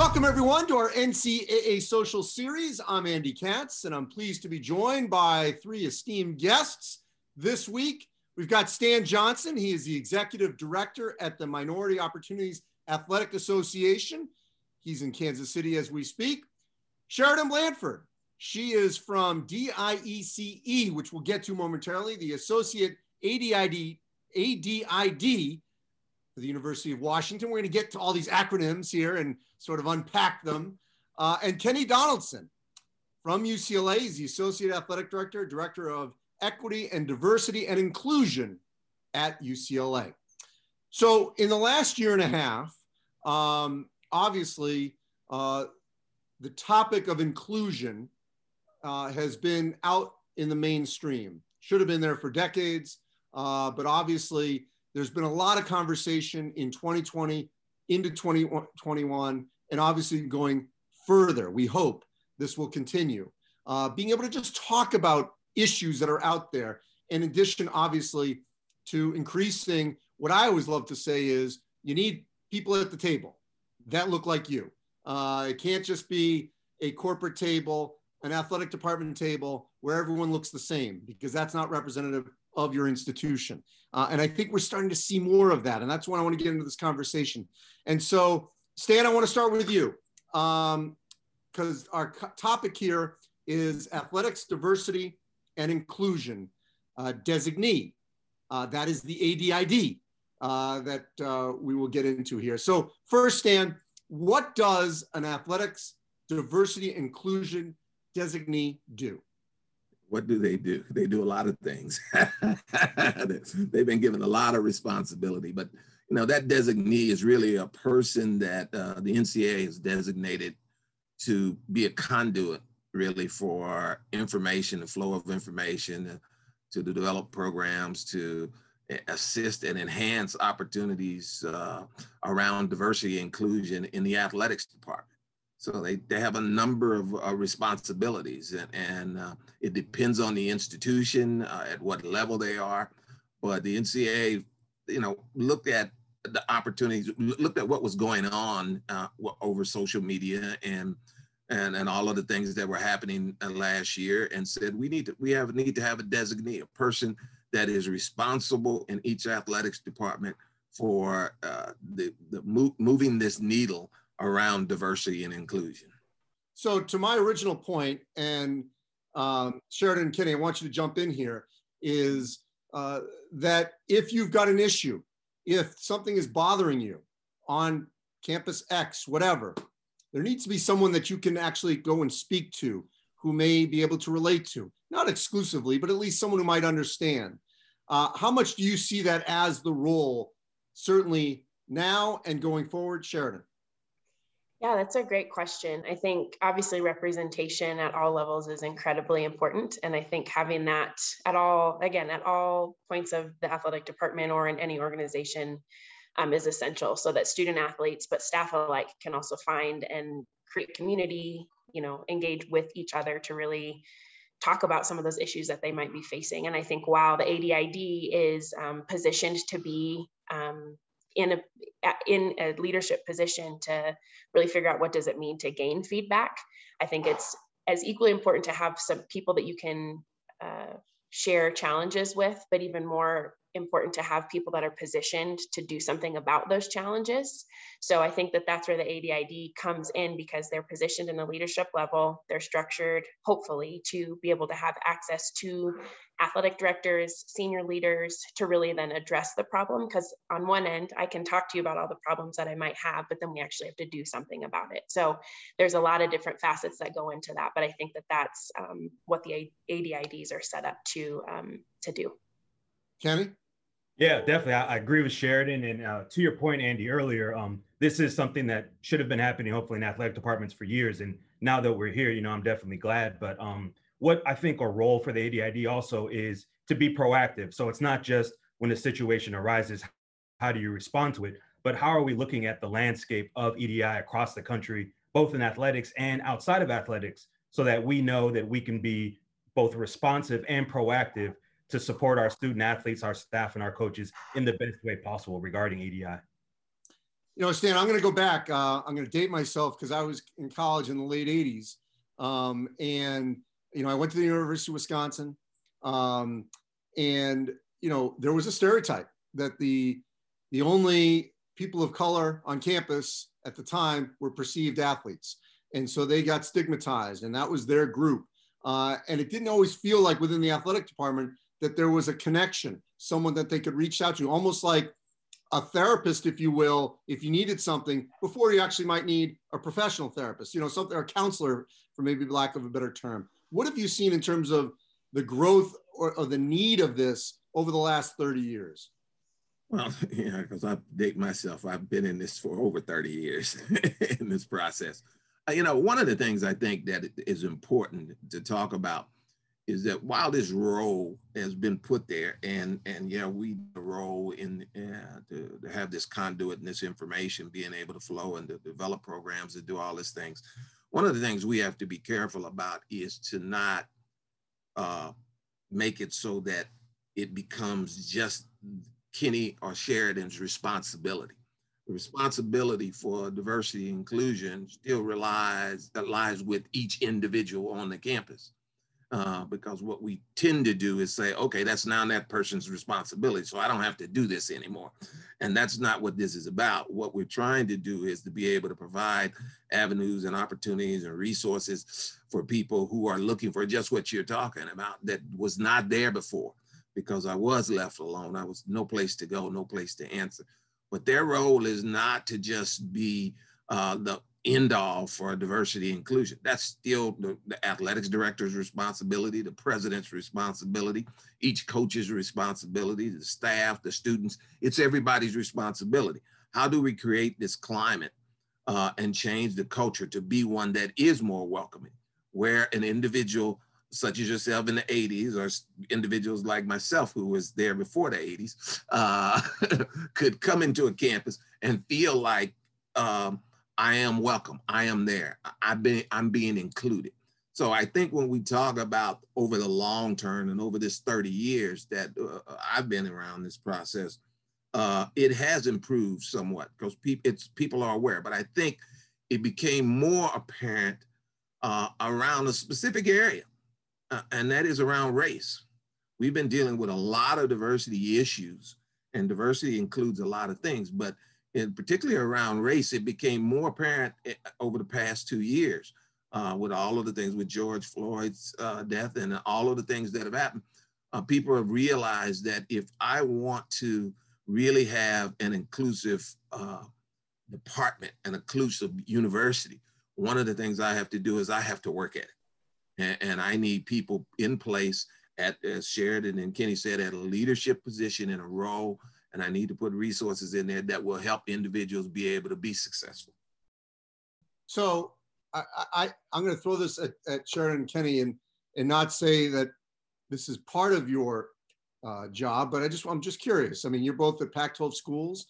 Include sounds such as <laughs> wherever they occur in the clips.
Welcome, everyone, to our NCAA social series. I'm Andy Katz, and I'm pleased to be joined by three esteemed guests. This week, we've got Stan Johnson. He is the executive director at the Minority Opportunities Athletic Association. He's in Kansas City as we speak. Sheridan Blanford. She is from DIECE, which we'll get to momentarily, the Associate ADID, ADID the University of Washington. We're going to get to all these acronyms here and sort of unpack them. Uh, and Kenny Donaldson from UCLA. is the Associate Athletic Director, Director of Equity and Diversity and Inclusion at UCLA. So, in the last year and a half, um, obviously, uh, the topic of inclusion uh, has been out in the mainstream. Should have been there for decades, uh, but obviously, there's been a lot of conversation in 2020 into 2021, and obviously going further. We hope this will continue. Uh, being able to just talk about issues that are out there, in addition, obviously, to increasing what I always love to say is you need people at the table that look like you. Uh, it can't just be a corporate table, an athletic department table where everyone looks the same, because that's not representative of your institution. Uh, and I think we're starting to see more of that. And that's why I want to get into this conversation. And so, Stan, I want to start with you because um, our topic here is athletics, diversity, and inclusion uh, designee. Uh, that is the ADID uh, that uh, we will get into here. So, first, Stan, what does an athletics, diversity, inclusion designee do? What do they do? They do a lot of things. <laughs> They've been given a lot of responsibility, but you know that designee is really a person that uh, the NCAA has designated to be a conduit, really, for information, the flow of information, uh, to develop programs, to assist and enhance opportunities uh, around diversity inclusion in the athletics department. So they, they have a number of uh, responsibilities and, and uh, it depends on the institution uh, at what level they are. But the NCAA, you know, looked at the opportunities, looked at what was going on uh, over social media and and and all of the things that were happening uh, last year, and said we need to we have need to have a designee, a person that is responsible in each athletics department for uh, the the mo- moving this needle around diversity and inclusion. So, to my original point, and um, Sheridan and Kenny, I want you to jump in here, is uh, that if you've got an issue, if something is bothering you on campus X, whatever, there needs to be someone that you can actually go and speak to who may be able to relate to, not exclusively, but at least someone who might understand. Uh, how much do you see that as the role, certainly now and going forward, Sheridan? Yeah, that's a great question. I think obviously representation at all levels is incredibly important. And I think having that at all, again, at all points of the athletic department or in any organization um, is essential so that student athletes, but staff alike can also find and create community, you know, engage with each other to really talk about some of those issues that they might be facing. And I think while the ADID is um, positioned to be um, in a in a leadership position to really figure out what does it mean to gain feedback. I think it's as equally important to have some people that you can uh, share challenges with but even more important to have people that are positioned to do something about those challenges. So I think that that's where the ADID comes in because they're positioned in the leadership level. They're structured, hopefully, to be able to have access to athletic directors, senior leaders to really then address the problem. Because on one end, I can talk to you about all the problems that I might have, but then we actually have to do something about it. So there's a lot of different facets that go into that. But I think that that's um, what the ADIDs are set up to um, to do. Kenny? Yeah, definitely. I, I agree with Sheridan. And uh, to your point, Andy, earlier, um, this is something that should have been happening, hopefully, in athletic departments for years. And now that we're here, you know, I'm definitely glad. But um, what I think a role for the ADID also is to be proactive. So it's not just when a situation arises, how do you respond to it, but how are we looking at the landscape of EDI across the country, both in athletics and outside of athletics, so that we know that we can be both responsive and proactive to support our student athletes, our staff, and our coaches in the best way possible regarding EDI. you know, Stan, I'm going to go back. Uh, I'm going to date myself because I was in college in the late 80s. Um, and, you know, I went to the University of Wisconsin. Um, and, you know, there was a stereotype that the, the only people of color on campus at the time were perceived athletes. And so they got stigmatized, and that was their group. Uh, and it didn't always feel like within the athletic department that there was a connection, someone that they could reach out to, almost like a therapist, if you will, if you needed something before you actually might need a professional therapist, you know, something, or a counselor, for maybe lack of a better term. What have you seen in terms of the growth or, or the need of this over the last 30 years? Well, <laughs> yeah, because I date myself. I've been in this for over 30 years <laughs> in this process. Uh, you know, one of the things I think that is important to talk about is that while this role has been put there, and and yeah, we the role in uh, to, to, have this conduit and this information being able to flow and to develop programs to do all these things. One of the things we have to be careful about is to not uh, make it so that it becomes just Kenny or Sheridan's responsibility. The responsibility for diversity and inclusion still relies that lies with each individual on the campus. Uh, because what we tend to do is say, okay, that's now that person's responsibility, so I don't have to do this anymore. And that's not what this is about. What we're trying to do is to be able to provide avenues and opportunities and resources for people who are looking for just what you're talking about that was not there before because I was left alone. I was no place to go, no place to answer. But their role is not to just be uh, the end all for diversity inclusion. That's still the, the, athletics director's responsibility, the president's responsibility, each coach's responsibility, the staff, the students. It's everybody's responsibility. How do we create this climate uh, and change the culture to be one that is more welcoming, where an individual such as yourself in the 80s or individuals like myself who was there before the 80s uh, <laughs> could come into a campus and feel like um, I am welcome. I am there. I've been, I'm being included. So I think when we talk about over the long term and over this 30 years that uh, I've been around this process, uh, it has improved somewhat because people it's people are aware. But I think it became more apparent uh, around a specific area uh, and that is around race. We've been dealing with a lot of diversity issues, and diversity includes a lot of things, but in particularly around race, it became more apparent eh, over the past two years uh, with all of the things with George Floyd's uh, death and all of the things that have happened. Uh, people have realized that if I want to really have an inclusive uh, department, an inclusive university, one of the things I have to do is I have to work at it and, and I need people in place at, as Sheridan and Kenny said, at a leadership position in a role. And I need to put resources in there that will help individuals be able to be successful. So I, I, I'm going to throw this at, at and Kenny and, and not say that this is part of your uh, job, but I just, I'm just curious. I mean, you're both at Pac-12 schools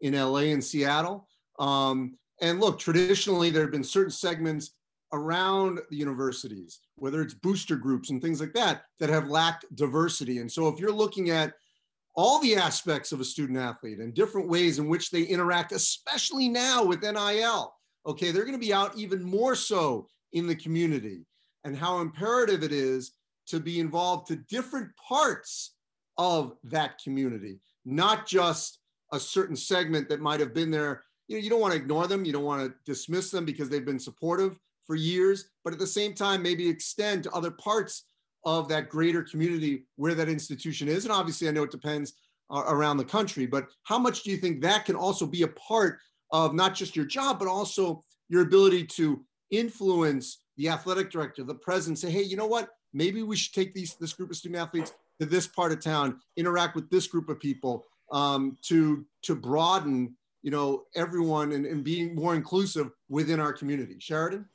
in LA and Seattle. Um, and look, traditionally, there have been certain segments around the universities, whether it's booster groups and things like that, that have lacked diversity. And so if you're looking at all the aspects of a student athlete and different ways in which they interact, especially now with NIL, okay, they're going to be out even more so in the community and how imperative it is to be involved to different parts of that community, not just a certain segment that might have been there. You know, you don't want to ignore them. You don't want to dismiss them because they've been supportive, for years, but at the same time, maybe extend to other parts of that greater community where that institution is. And obviously, I know it depends uh, around the country, but how much do you think that can also be a part of not just your job, but also your ability to influence the athletic director, the president, say, hey, you know what? Maybe we should take these this group of student athletes to this part of town, interact with this group of people um, to to broaden, you know, everyone and, and being more inclusive within our community. Sheridan.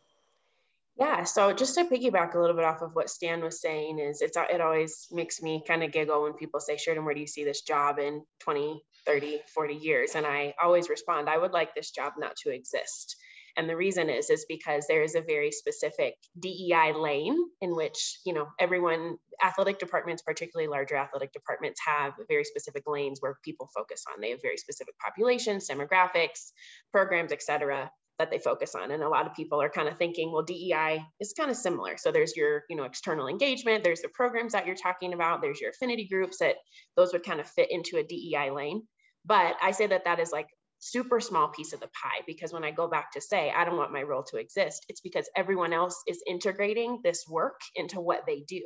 Yeah, so just to piggyback a little bit off of what Stan was saying is it's it always makes me kind of giggle when people say, Sheridan, where do you see this job in 20, 30, 40 years? And I always respond, I would like this job not to exist. And the reason is, is because there is a very specific DEI lane in which, you know, everyone, athletic departments, particularly larger athletic departments, have very specific lanes where people focus on. They have very specific populations, demographics, programs, et cetera that they focus on and a lot of people are kind of thinking well dei is kind of similar. So there's your you know external engagement there's the programs that you're talking about there's your affinity groups that those would kind of fit into a dei lane. But i say that that is like super small piece of the pie because when i go back to say i don't want my role to exist it's because everyone else is integrating this work into what they do.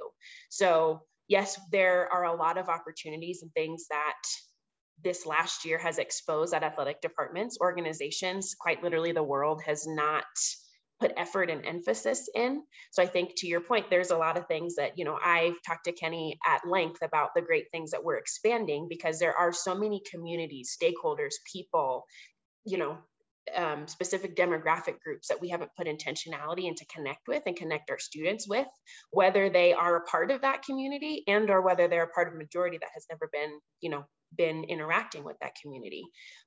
So yes there are a lot of opportunities and things that this last year has exposed at athletic departments, organizations, quite literally the world has not put effort and emphasis in. So I think to your point, there's a lot of things that, you know, I've talked to Kenny at length about the great things that we're expanding because there are so many communities, stakeholders, people, you know, um, specific demographic groups that we haven't put intentionality into connect with and connect our students with, whether they are a part of that community and or whether they're a part of a majority that has never been, you know, been interacting with that community.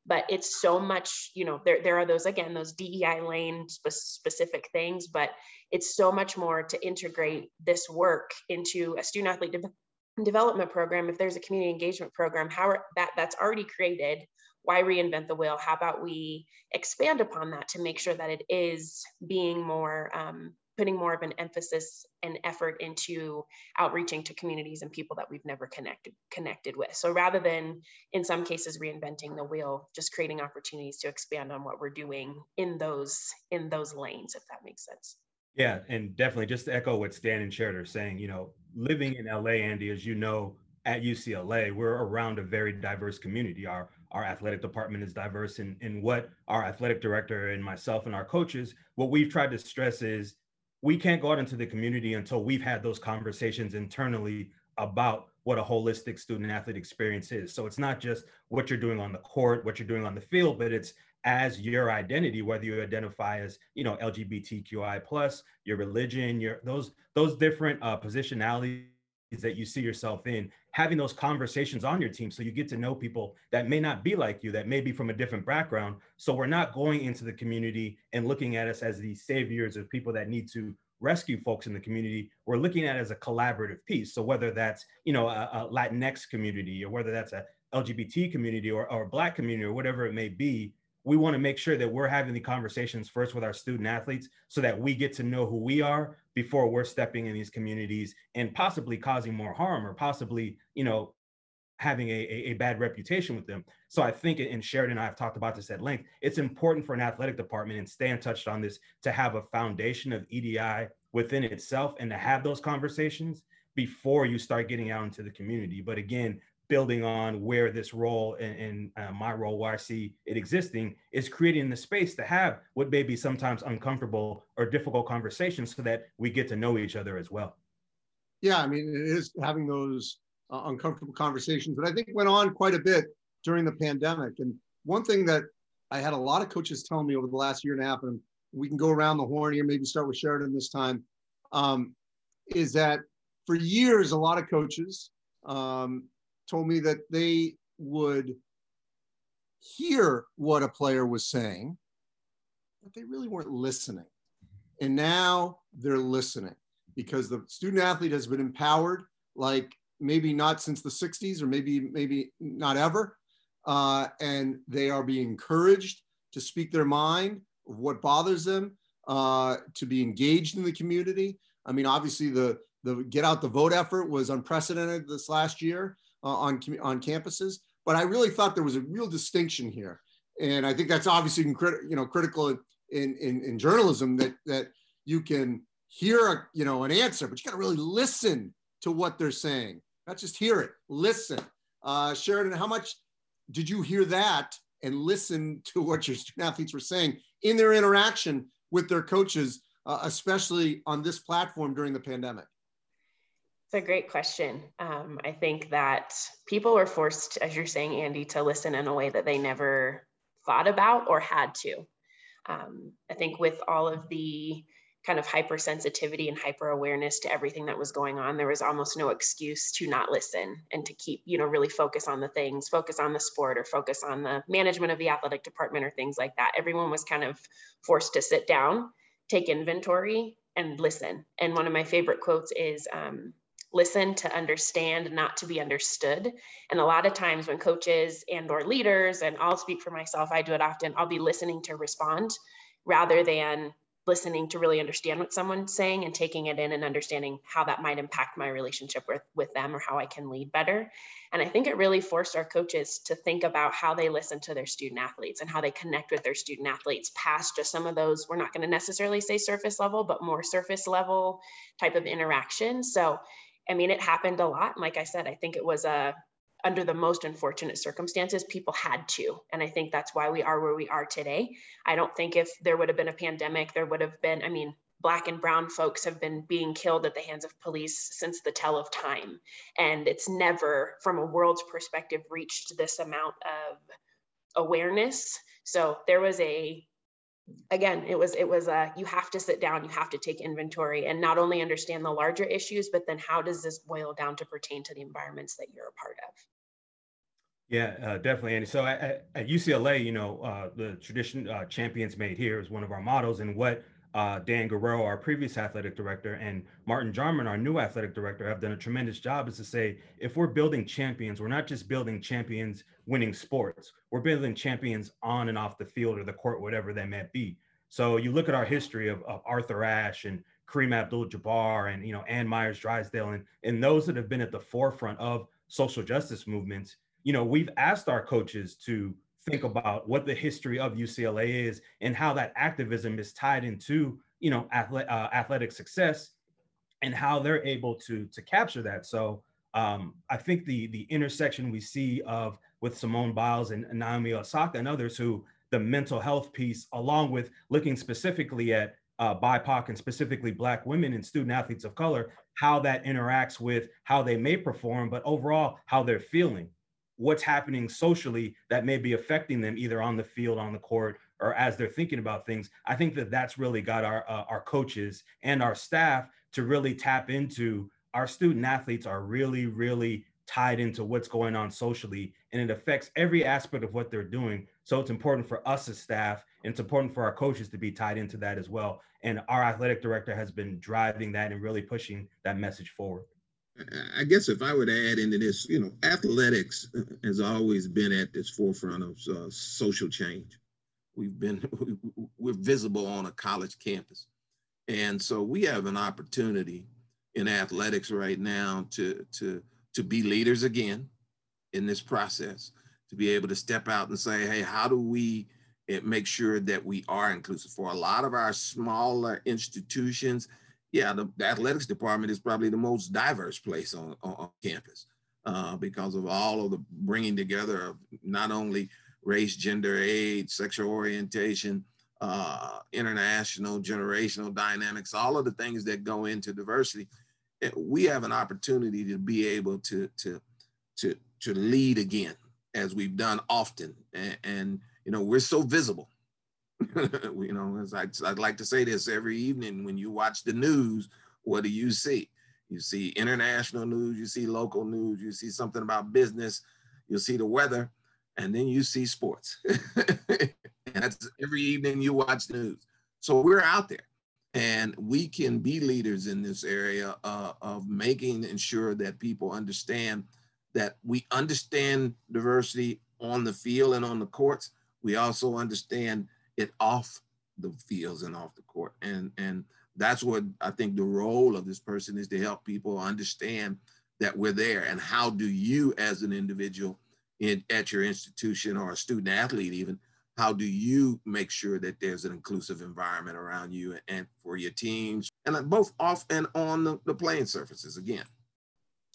But it's so much, you know, there, there are those, again, those DEI lane spe- specific things, but it's so much more to integrate this work into a student athlete de- development program. If there's a community engagement program, how are, that that's already created, why reinvent the wheel? How about we expand upon that to make sure that it is being more um, putting more of an emphasis and effort into outreaching to communities and people that we've never connected connected with. So rather than in some cases reinventing the wheel, just creating opportunities to expand on what we're doing in those in those lanes, if that makes sense. Yeah, and definitely just to echo what Stan and Shared are saying, you know, living in LA, Andy, as you know, at UCLA, we're around a very diverse community. Our our athletic department is diverse in, in what our athletic director and myself and our coaches, what we've tried to stress is we can't go out into the community until we've had those conversations internally about what a holistic student athlete experience is. So it's not just what you're doing on the court, what you're doing on the field, but it's as your identity, whether you identify as you know LGBTQI plus, your religion, your those those different uh, positionalities that you see yourself in, having those conversations on your team so you get to know people that may not be like you, that may be from a different background. So we're not going into the community and looking at us as the saviors of people that need to rescue folks in the community. We're looking at as a collaborative piece. So whether that's, you know, a, a Latinx community or whether that's a LGBT community or, or a black community or whatever it may be, we want to make sure that we're having the conversations first with our student athletes so that we get to know who we are before we're stepping in these communities and possibly causing more harm or possibly you know having a, a, bad reputation with them. So i think and sheridan and i have talked about this at length it's important for an athletic department and stan touched on this to have a foundation of edi within itself and to have those conversations before you start getting out into the community. But again building on where this role and, and uh, my role where I see it existing is creating the space to have what may be sometimes uncomfortable or difficult conversations so that we get to know each other as well. Yeah, I mean, it is having those uh, uncomfortable conversations that I think went on quite a bit during the pandemic. And one thing that I had a lot of coaches telling me over the last year and a half, and we can go around the horn here, maybe start with Sheridan this time, um, is that for years, a lot of coaches um, told me that they would hear what a player was saying, but they really weren't listening. And now they're listening because the student athlete has been empowered like maybe not since the 60s or maybe maybe not ever uh, and they are being encouraged to speak their mind of what bothers them uh, to be engaged in the community i mean obviously the the get out the vote effort was unprecedented this last year uh, on, on campuses. But I really thought there was a real distinction here. And I think that's obviously you know, critical in, in, in journalism that, that you can hear a, you know, an answer, but you got to really listen to what they're saying. Not just hear it, listen. Uh, Sheridan, how much did you hear that and listen to what your student athletes were saying in their interaction with their coaches, uh, especially on this platform during the pandemic? It's a great question. Um, I think that people were forced, as you're saying, Andy, to listen in a way that they never thought about or had to. Um, I think with all of the kind of hypersensitivity and hyper awareness to everything that was going on there was almost no excuse to not listen and to keep you know really focus on the things focus on the sport or focus on the management of the athletic department or things like that everyone was kind of forced to sit down take inventory and listen and one of my favorite quotes is um, listen to understand not to be understood and a lot of times when coaches and or leaders and i'll speak for myself i do it often i'll be listening to respond rather than listening to really understand what someone's saying and taking it in and understanding how that might impact my relationship with, with them or how I can lead better. And I think it really forced our coaches to think about how they listen to their student athletes and how they connect with their student athletes past just some of those, we're not going to necessarily say surface level, but more surface level type of interaction. So, I mean, it happened a lot. Like I said, I think it was a, under the most unfortunate circumstances, people had to. And I think that's why we are where we are today. I don't think if there would have been a pandemic, there would have been, I mean, black and brown folks have been being killed at the hands of police since the tell of time. And it's never, from a world's perspective, reached this amount of awareness. So there was a again it was it was a you have to sit down you have to take inventory and not only understand the larger issues but then how does this boil down to pertain to the environments that you're a part of yeah, uh, definitely, Andy. So at, at, UCLA, you know, uh, the tradition uh, champions made here is one of our models, and what uh, Dan Guerrero, our previous athletic director, and Martin Jarmond, our new athletic director, have done a tremendous job is to say if we're building champions, we're not just building champions winning sports, we're building champions on and off the field or the court, whatever that may be. So you look at our history of, of Arthur Ashe and Kareem Abdul-Jabbar and you know Ann Meyers Drysdale and and those that have been at the forefront of social justice movements you know, we've asked our coaches to think about what the history of UCLA is and how that activism is tied into, you know, athlete, uh, athletic success and how they're able to to capture that. So um, I think the the intersection we see of with Simone Biles and Naomi Osaka and others who the mental health piece, along with looking specifically at uh, BIPOC and specifically Black women and student athletes of color, how that interacts with how they may perform, but overall how they're feeling what's happening socially that may be affecting them either on the field, on the court, or as they're thinking about things. I think that that's really got our uh, our coaches and our staff to really tap into. Our student athletes are really, really tied into what's going on socially, and it affects every aspect of what they're doing. So it's important for us as staff, and it's important for our coaches to be tied into that as well. And our athletic director has been driving that and really pushing that message forward. I guess if I were to add into this, you know, athletics has always been at this forefront of uh, social change. We've been, <laughs> we're visible on a college campus. And so we have an opportunity in athletics right now to, to, to be leaders again in this process, to be able to step out and say, hey, how do we eh, make sure that we are inclusive? For a lot of our smaller institutions, yeah, the, the, athletics department is probably the most diverse place on, on, on campus uh, because of all of the bringing together of not only race, gender, age, sexual orientation, uh, international, generational dynamics, all of the things that go into diversity. Eh, we have an opportunity to be able to to to to lead again, as we've done often, and, and you know we're so visible <laughs> you know, as I, I'd like to say this every evening when you watch the news, what do you see? You see international news, you see local news, you see something about business, you see the weather, and then you see sports. <laughs> and that's every evening you watch news. So we're out there and we can be leaders in this area uh, of making sure that people understand that we understand diversity on the field and on the courts. We also understand it off the fields and off the court. And and that's what I think the role of this person is to help people understand that we're there and how do you as an individual in, at your institution or a student athlete even how do you make sure that there's an inclusive environment around you and for your teams and both off and on the, the playing surfaces again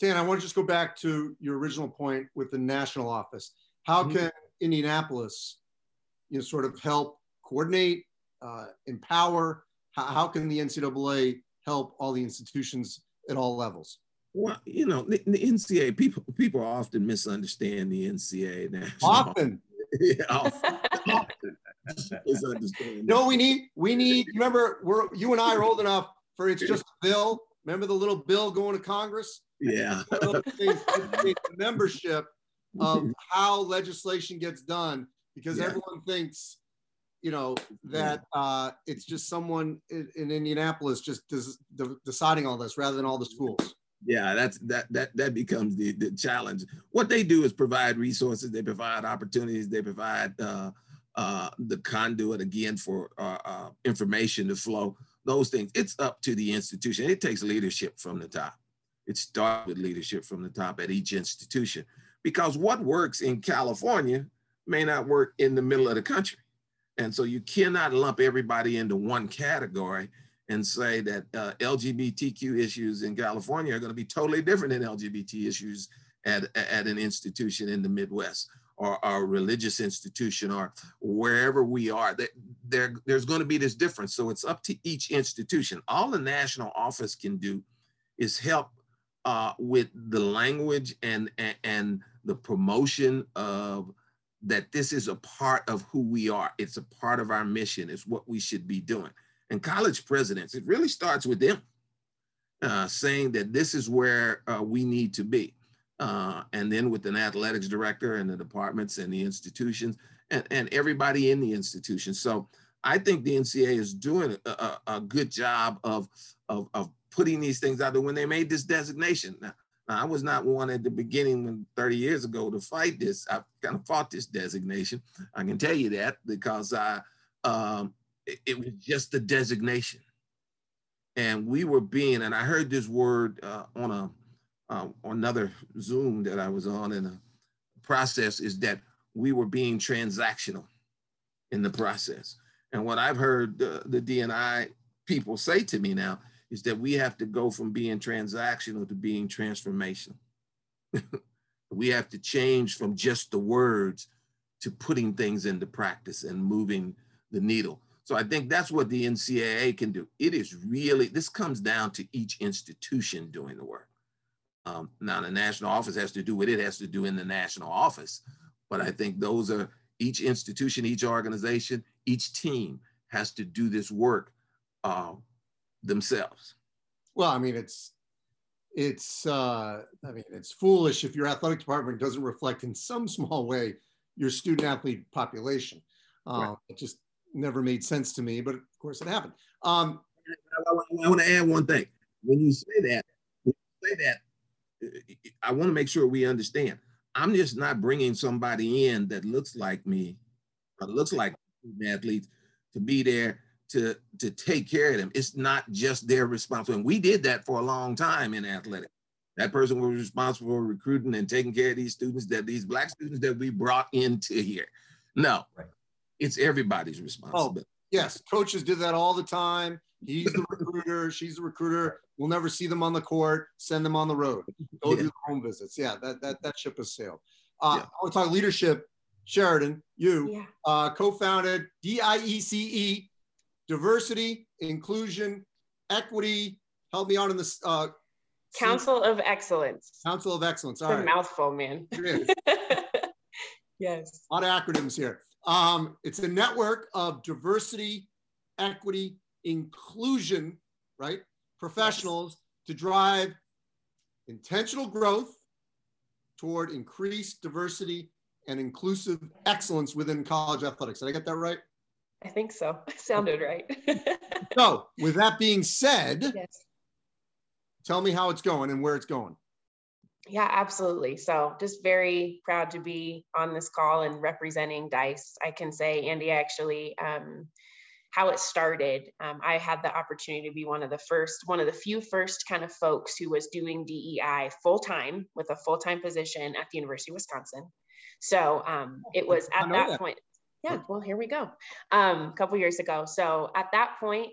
Stan, I want to just go back to your original point with the national office. How mm-hmm. can Indianapolis, you know, sort of help coordinate, uh, empower? How, how can the NCAA help all the institutions at all levels? Well, you know, the, the NCAA people people often misunderstand the NCAA. National. <laughs> Often. <laughs> yeah, often. often. no, we need we need. Remember, we're you and I are old enough for it's just a bill. Remember the little bill going to Congress? Yeah. <laughs> membership of how legislation gets done because yeah. everyone thinks you know that uh, it's just someone in, in Indianapolis just des- deciding all this rather than all the schools. Yeah, that's that that that becomes the the challenge. What they do is provide resources, they provide opportunities, they provide uh, uh, the conduit again for uh, uh information to flow. Those things. It's up to the institution. It takes leadership from the top. It starts with leadership from the top at each institution, because what works in California may not work in the middle of the country. And so you cannot lump everybody into one category and say that uh, LGBTQ issues in California are going to be totally different than LGBT issues at, at an institution in the Midwest or a religious institution or wherever we are. There, there's going to be this difference. So it's up to each institution. All the national office can do is help uh, with the language and, and, and the promotion of that this is a part of who we are. It's a part of our mission. It's what we should be doing. And college presidents, it really starts with them uh, saying that this is where uh, we need to be. Uh, and then with an athletics director and the departments and the institutions and, and everybody in the institution. So I think the NCAA is doing a, a, a good job of, of, of putting these things out there when they made this designation. Now, I was not one at the beginning when 30 years ago to fight this. I kind of fought this designation. I can tell you that because I, um, it, it, was just a designation. And we were being, and I heard this word uh, on a uh, on another Zoom that I was on in a process is that we were being transactional in the process. And what I've heard the, the DNI people say to me now is that we have to go from being transactional to being transformational. <laughs> we have to change from just the words to putting things into practice and moving the needle. So I think that's what the NCAA can do. It is really, this comes down to each institution doing the work. Um, now, the national office has to do what it has to do in the national office. But I think those are each institution, each organization, each team has to do this work uh, themselves. Well, I mean, it's it's uh, I mean, it's foolish if your athletic department doesn't reflect in some small way your student athlete population. Um, right. It just never made sense to me, but of course it happened. Um, I, I, I want to add one thing. When you say that, you say that, I want to make sure we understand. I'm just not bringing somebody in that looks like me, or looks like athletes, to be there to to take care of them. It's not just their responsibility. And we did that for a long time in athletics. That person was responsible for recruiting and taking care of these students that these black students that we brought into here. No, right. it's everybody's responsibility. Oh, yes, coaches did that all the time. He's the recruiter. <laughs> She's the recruiter. We'll never see them on the court. Send them on the road. Go yeah. do the home visits. Yeah, that that that ship has sailed. Uh, yeah. I want to talk leadership. Sheridan, you yeah. uh, co-founded DIECE diversity, inclusion, equity. Help me out in this. Uh, Council of Excellence. Council of Excellence. All it's right. a mouthful, man. <laughs> yes. A lot of acronyms here. Um, it's a network of diversity, equity, inclusion, right? Professionals to drive intentional growth toward increased diversity and inclusive excellence within college athletics. Did I get that right? I think so. <laughs> Sounded right. <laughs> so, with that being said, yes. tell me how it's going and where it's going. Yeah, absolutely. So, just very proud to be on this call and representing DICE. I can say, Andy, actually, um, how it started. Um, I had the opportunity to be one of the first, one of the few first kind of folks who was doing DEI full time with a full time position at the University of Wisconsin. So um, it was at that, that, point yeah well here we go. Um, a couple years ago. So at that point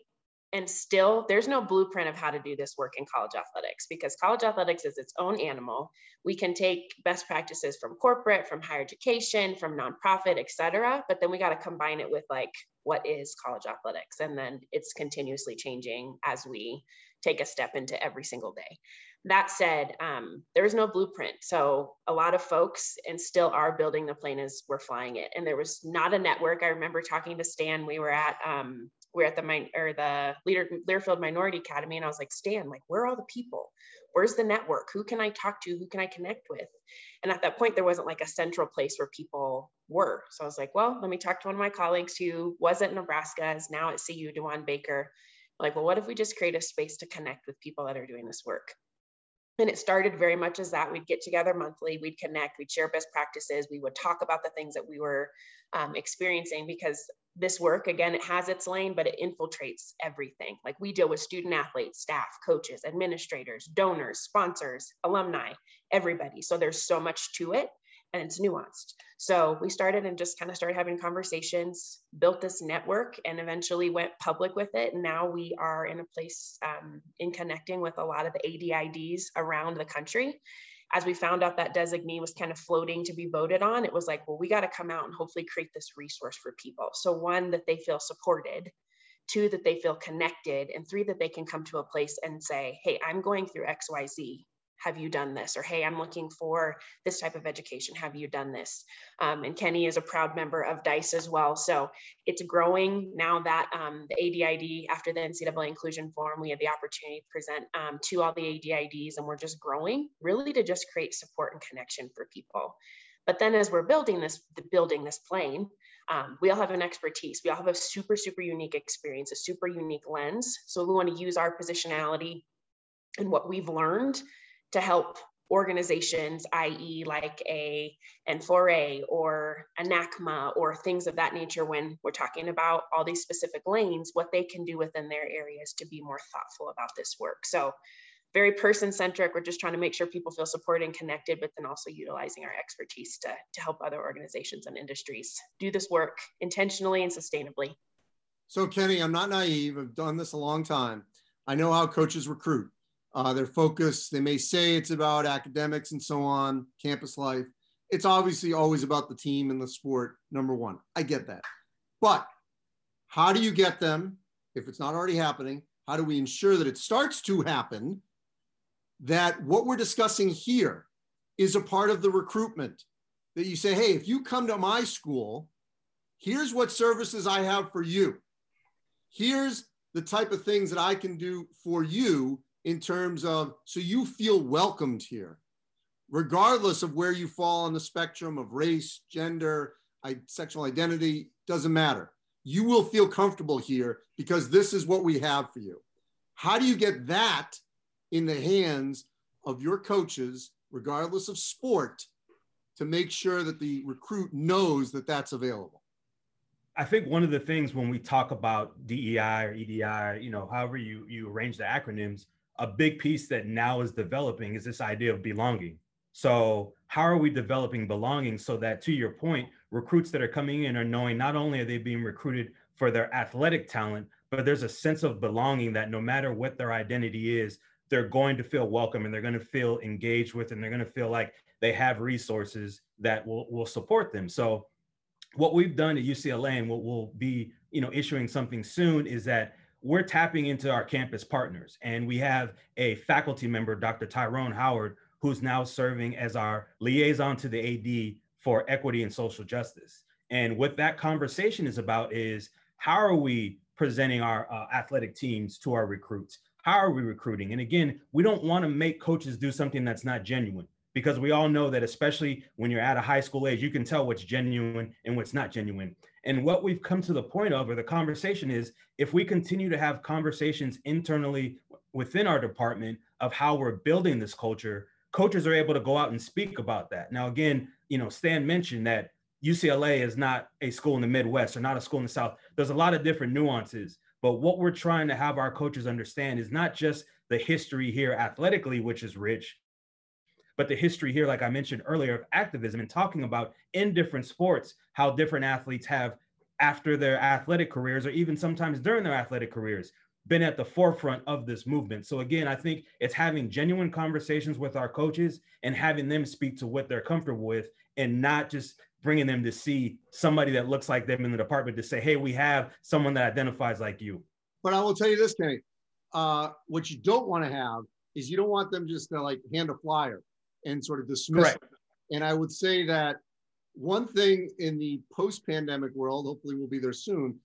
and still there's no blueprint of how to do this work in college athletics because college athletics is its own animal. We can take best practices from corporate from higher education from nonprofit et cetera but then we got to combine it with like what is college athletics? And then it's continuously changing as we take a step into every single day that said, um, there was no blueprint. So a lot of folks and still are building the plane as we're flying it. And there was not a network. I remember talking to Stan. We were at um, we are at the min- or the Leader Learfield Minority Academy, and I was like, Stan, like, where are all the people? Where's the network? Who can I talk to? Who can I connect with? And at that point, there wasn't like a central place where people were. So I was like, well, let me talk to one of my colleagues who was at Nebraska, is now at CU, Dewan Baker. Like, well, what if we just create a space to connect with people that are doing this work? And it started very much as that we'd get together monthly, we'd connect, we'd share best practices, we would talk about the things that we were um, experiencing because this work, again, it has its lane, but it infiltrates everything. Like we deal with student athletes, staff, coaches, administrators, donors, sponsors, alumni, everybody. So there's so much to it and it's nuanced. So we started and just kind of started having conversations, built this network, and eventually went public with it. And now we are in a place um, in connecting with a lot of the ADIDs around the country. As we found out that designee was kind of floating to be voted on, it was like, well, we got to come out and hopefully create this resource for people. So, one, that they feel supported, two, that they feel connected, and three, that they can come to a place and say, hey, I'm going through XYZ have you done this? Or, hey, I'm looking for this type of education. Have you done this? Um, and Kenny is a proud member of DICE as well. So it's growing now that um, the ADID, after the NCAA Inclusion Forum, we had the opportunity to present um, to all the ADIDs, and we're just growing really to just create support and connection for people. But then as we're building this, the building this plane, um, we all have an expertise. We all have a super, super unique experience, a super unique lens. So we want to use our positionality and what we've learned to help organizations, i.e., like a N4A or a NACMA or things of that nature, when we're talking about all these specific lanes, what they can do within their areas to be more thoughtful about this work. So, very person centric. We're just trying to make sure people feel supported and connected, but then also utilizing our expertise to, to help other organizations and industries do this work intentionally and sustainably. So, Kenny, I'm not naive. I've done this a long time. I know how coaches recruit. Uh, their focus, they may say it's about academics and so on, campus life. It's obviously always about the team and the sport, number one. I get that. But how do you get them, if it's not already happening, how do we ensure that it starts to happen? That what we're discussing here is a part of the recruitment. That you say, hey, if you come to my school, here's what services I have for you. Here's the type of things that I can do for you in terms of so you feel welcomed here, regardless of where you fall on the spectrum of race, gender, sexual identity, doesn't matter. You will feel comfortable here because this is what we have for you. How do you get that in the hands of your coaches, regardless of sport, to make sure that the recruit knows that that's available? I think one of the things when we talk about DEI or EDI, you know, however you you arrange the acronyms, a big piece that now is developing is this idea of belonging. So, how are we developing belonging so that, to your point, recruits that are coming in are knowing not only are they being recruited for their athletic talent, but there's a sense of belonging that no matter what their identity is, they're going to feel welcome and they're going to feel engaged with and they're going to feel like they have resources that will, will support them. So, what we've done at UCLA and what we'll be, you know, issuing something soon is that we're tapping into our campus partners. And we have a faculty member, Dr. Tyrone Howard, who's now serving as our liaison to the AD for equity and social justice. And what that conversation is about is how are we presenting our uh, athletic teams to our recruits? How are we recruiting? And again, we don't want to make coaches do something that's not genuine because we all know that, especially when you're at a high school age, you can tell what's genuine and what's not genuine. And what we've come to the point of, or the conversation is, if we continue to have conversations internally within our department of how we're building this culture, coaches are able to go out and speak about that. Now, again, you know, Stan mentioned that UCLA is not a school in the Midwest or not a school in the South. There's a lot of different nuances. But what we're trying to have our coaches understand is not just the history here athletically, which is rich, but the history here, like I mentioned earlier, of activism and talking about in different sports how different athletes have, after their athletic careers, or even sometimes during their athletic careers, been at the forefront of this movement. So again, I think it's having genuine conversations with our coaches and having them speak to what they're comfortable with, and not just bringing them to see somebody that looks like them in the department to say, "Hey, we have someone that identifies like you." But I will tell you this, Kenny. Uh, what you don't want to have is you don't want them just to like hand a flyer and sort of dismiss. Correct. And I would say that one thing in the post-pandemic world, hopefully we'll be there soon,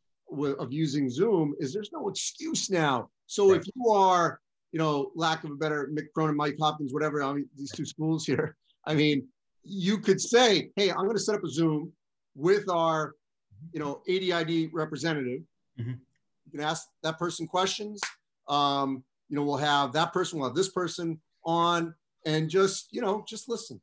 of using Zoom is there's no excuse now. So right. if you are, you know, lack of a better Mick Cronin, Mike Hopkins, whatever, I mean, these two schools here, I mean, you could say, hey, I'm going to set up a Zoom with our, you know, ADID representative. Mm-hmm. You can ask that person questions. Um, you know, we'll have that person, we'll have this person on, and just, you know, just listen,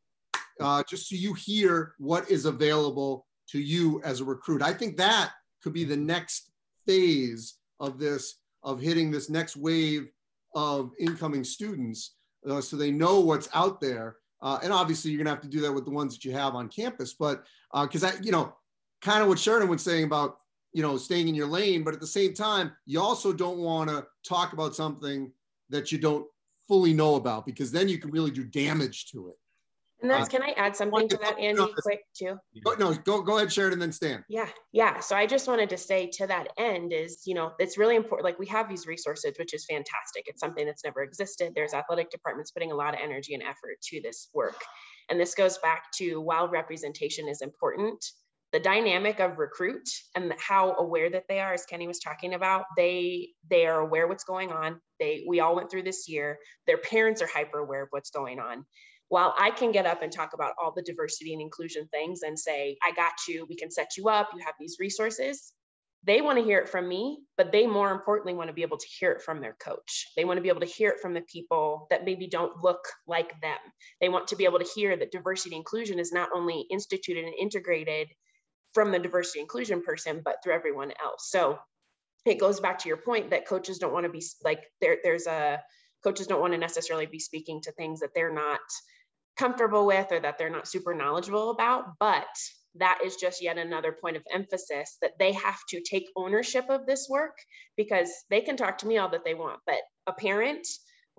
uh, just so you hear what is available to you as a recruit. I think that could be the next phase of this, of hitting this next wave of incoming students, uh, so they know what's out there uh, and obviously, you're gonna have to do that with the ones that you have on campus. But because uh, I, you know, kind of what Sheridan was saying about you know staying in your lane, but at the same time, you also don't want to talk about something that you don't fully know about because then you can really do damage to it. And that's, uh, can I add something to that, Andy, quick too? Go, no, go, go ahead, Sheridan, then Stan. Yeah, yeah. So I just wanted to say to that end is, you know, it's really important. Like we have these resources, which is fantastic. It's something that's never existed. There's athletic departments putting a lot of energy and effort to this work. And this goes back to while representation is important, the dynamic of recruit and how aware that they are, as Kenny was talking about, they they are aware what's going on. They we all went through this year. Their parents are hyper aware of what's going on while I can get up and talk about all the diversity and inclusion things and say, I got you, we can set you up, you have these resources, they want to hear it from me, but they more importantly want to be able to hear it from their coach. They want to be able to hear it from the people that maybe don't look like them. They want to be able to hear that diversity inclusion is not only instituted and integrated from the diversity inclusion person, but through everyone else. So it goes back to your point that coaches don't want to be like there, there's a coaches don't want to necessarily be speaking to things that they're not comfortable with or that they're not super knowledgeable about. But that is just yet another point of emphasis that they have to take ownership of this work because they can talk to me all that they want, but a parent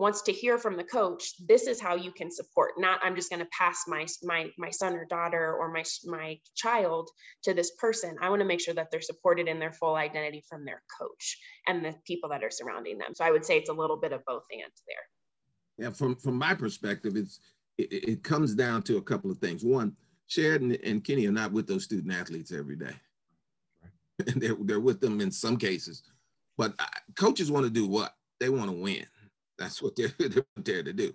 wants to hear from the coach this is how you can support not i'm just going to pass my my my son or daughter or my my child to this person i want to make sure that they're supported in their full identity from their coach and the people that are surrounding them so i would say it's a little bit of both and there yeah from from my perspective it's it, it comes down to a couple of things. One, Sheridan and Kenny are not with those student athletes every day. <laughs> They're, they're with them in some cases. But uh, coaches want to do what? They want to win. That's what they're, <laughs> they're there to do.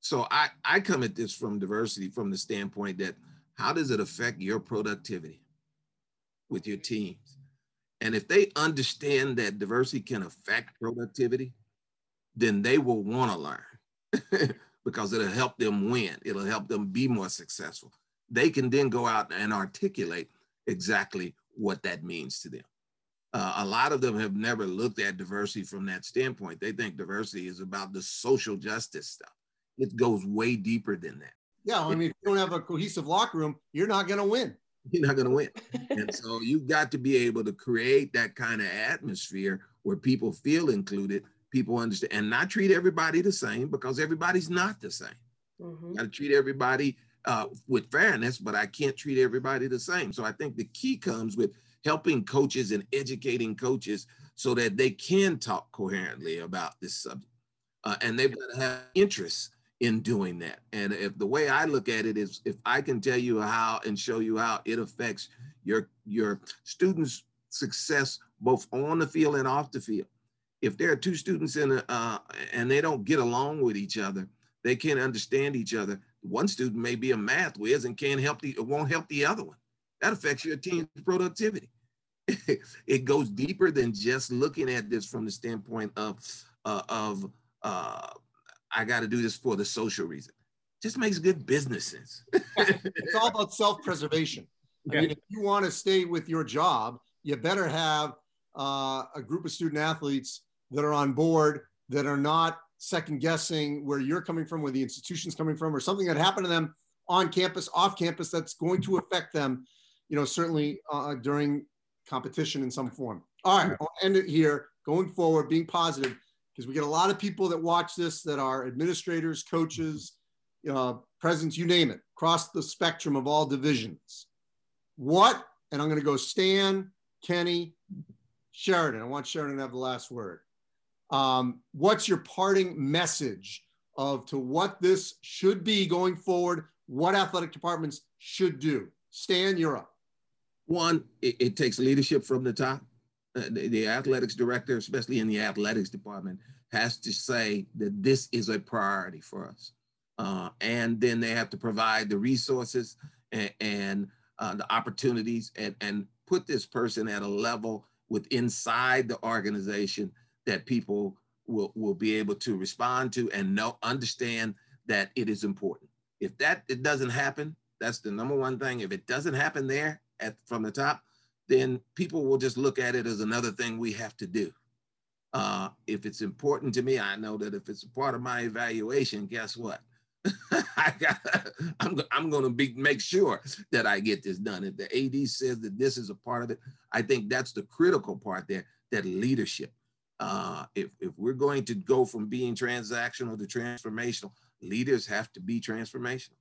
So I, I come at this from diversity from the standpoint that how does it affect your productivity with your teams? And if they understand that diversity can affect productivity, then they will want to learn. <laughs> because it'll help them win. It'll help them be more successful. They can then go out and articulate exactly what that means to them. Uh, a lot of them have never looked at diversity from that standpoint. They think diversity is about the social justice stuff. It goes way deeper than that. Yeah, I mean, if you don't have a cohesive locker room, you're not going to win. <laughs> You're not going to win. <laughs> and so you've got to be able to create that kind of atmosphere where people feel included people understand and not treat everybody the same because everybody's not the same. Mm-hmm. Got to treat everybody uh, with fairness, but I can't treat everybody the same. So I think the key comes with helping coaches and educating coaches so that they can talk coherently about this subject. Uh, and they've got to have interest in doing that. And if the way I look at it is if I can tell you how and show you how it affects your your students' success both on the field and off the field, if there are two students in a, uh, and they don't get along with each other, they can't understand each other. One student may be a math whiz and can't help the won't help the other one. That affects your team's productivity. <laughs> it goes deeper than just looking at this from the standpoint of uh, of uh, I got to do this for the social reason. Just makes good business sense. <laughs> it's all about self-preservation. I mean, if you want to stay with your job, you better have uh, a group of student athletes that are on board that are not second guessing where you're coming from, where the institution's coming from, or something that happened to them on campus, off campus, that's going to affect them, you know, certainly uh, during competition in some form. All right, I'll end it here. Going forward, being positive, because we get a lot of people that watch this that are administrators, coaches, uh, presidents, you name it, across the spectrum of all divisions. What, and I'm going to go Stan, Kenny, Sheridan. I want Sheridan to have the last word. Um, what's your parting message of to what this should be going forward, what athletic departments should do. Stan, you're up. One, it, it takes leadership from the top. Uh, the, the athletics director, especially in the athletics department, has to say that this is a priority for us. Uh, and then they have to provide the resources and, and uh, the opportunities and, and put this person at a level with inside the organization that people will, will be able to respond to and know understand that it is important. If that it doesn't happen, that's the number one thing. If it doesn't happen there at from the top, then people will just look at it as another thing we have to do. Uh, if it's important to me, I know that if it's a part of my evaluation, guess what? <laughs> I got, I'm, I'm going to be make sure that I get this done. If the AD says that this is a part of it, I think that's the critical part there. That leadership. Uh, if if we're going to go from being transactional to transformational, leaders have to be transformational.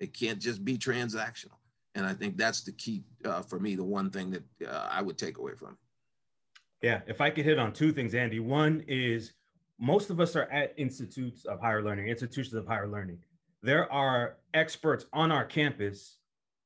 It can't just be transactional. And I think that's the key uh, for me. The one thing that uh, I would take away from. Yeah, if I could hit on two things, Andy. One is most of us are at institutes of higher learning, institutions of higher learning. There are experts on our campus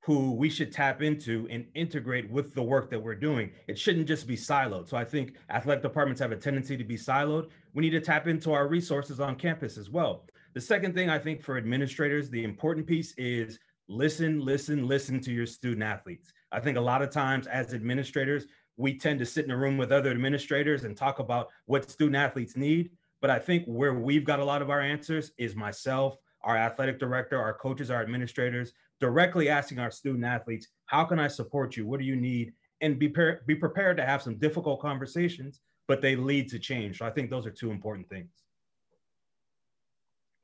who we should tap into and integrate with the work that we're doing. It shouldn't just be siloed. So I think athletic departments have a tendency to be siloed. We need to tap into our resources on campus as well. The second thing I think for administrators, the important piece is listen, listen, listen to your student athletes. I think a lot of times as administrators, we tend to sit in a room with other administrators and talk about what student athletes need. But I think where we've got a lot of our answers is myself, our athletic director, our coaches, our administrators, directly asking our student athletes, how can I support you? What do you need? And be, par- be prepared to have some difficult conversations, but they lead to change. So I think those are two important things.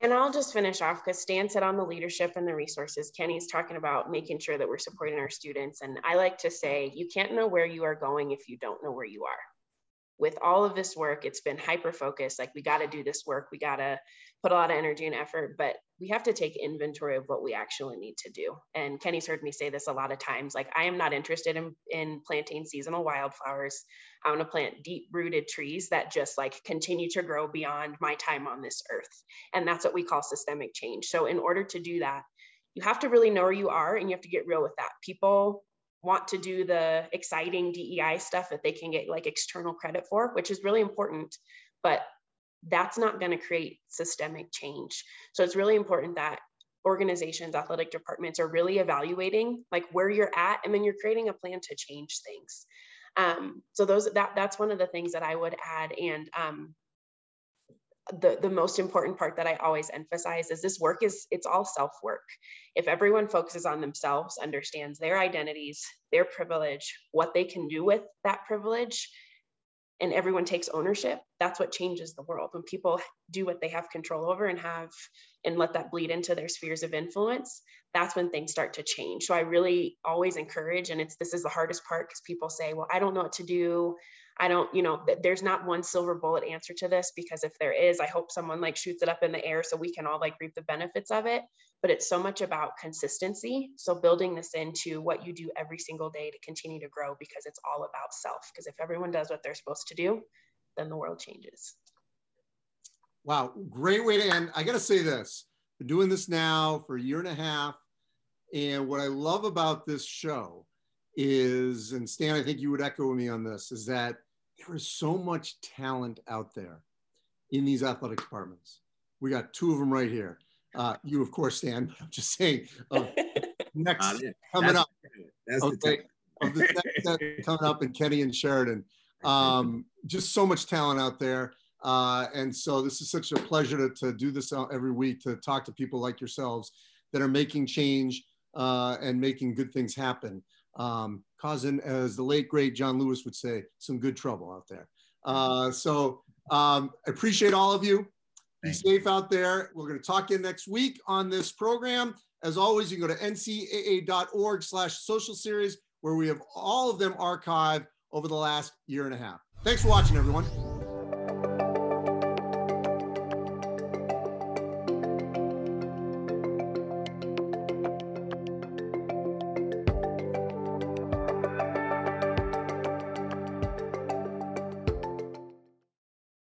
And I'll just finish off because Stan said on the leadership and the resources, Kenny's talking about making sure that we're supporting our students. And I like to say, you can't know where you are going if you don't know where you are. With all of this work, it's been hyper focused. Like, we got to do this work, we got to put a lot of energy and effort, but we have to take inventory of what we actually need to do. And Kenny's heard me say this a lot of times. Like, I am not interested in, in planting seasonal wildflowers. I want to plant deep rooted trees that just like continue to grow beyond my time on this earth. And that's what we call systemic change. So, in order to do that, you have to really know where you are and you have to get real with that. People want to do the exciting DEI stuff that they can get like external credit for, which is really important. But that's not going to create systemic change. So it's really important that organizations, athletic departments are really evaluating like where you're at, and then you're creating a plan to change things. Um, so those that that's one of the things that I would add. And um, the the most important part that I always emphasize is this work is it's all self work. If everyone focuses on themselves, understands their identities, their privilege, what they can do with that privilege, and everyone takes ownership that's what changes the world. When people do what they have control over and have and let that bleed into their spheres of influence that's when things start to change. So i really always encourage and it's this is the hardest part because people say well i don't know what to do I don't, you know, there's not one silver bullet answer to this because if there is, I hope someone like shoots it up in the air so we can all like reap the benefits of it. But it's so much about consistency. So building this into what you do every single day to continue to grow because it's all about self. Because if everyone does what they're supposed to do, then the world changes. Wow, great way to end. I got to say this. Been doing this now for a year and a half. And what I love about this show is, and Stan, I think you would echo me on this, is that there is so much talent out there in these athletic departments. We got two of them right here. Uh, you, of course, Stan, but <laughs> I'm just saying, uh, <laughs> next uh, coming up. That's okay, of the next <laughs> coming up in Kenny and Sheridan. Um, just so much talent out there. Uh, and so this is such a pleasure to, to do this every week to talk to people like yourselves that are making change uh, and making good things happen um, causing, as the late great John Lewis would say, some good trouble out there. Uh, so um, I appreciate all of you. Be safe out there. We're going to talk in next week on this program. As always, you can go to ncaa.org slash social series where we have all of them archived over the last year and a half. Thanks for watching, everyone.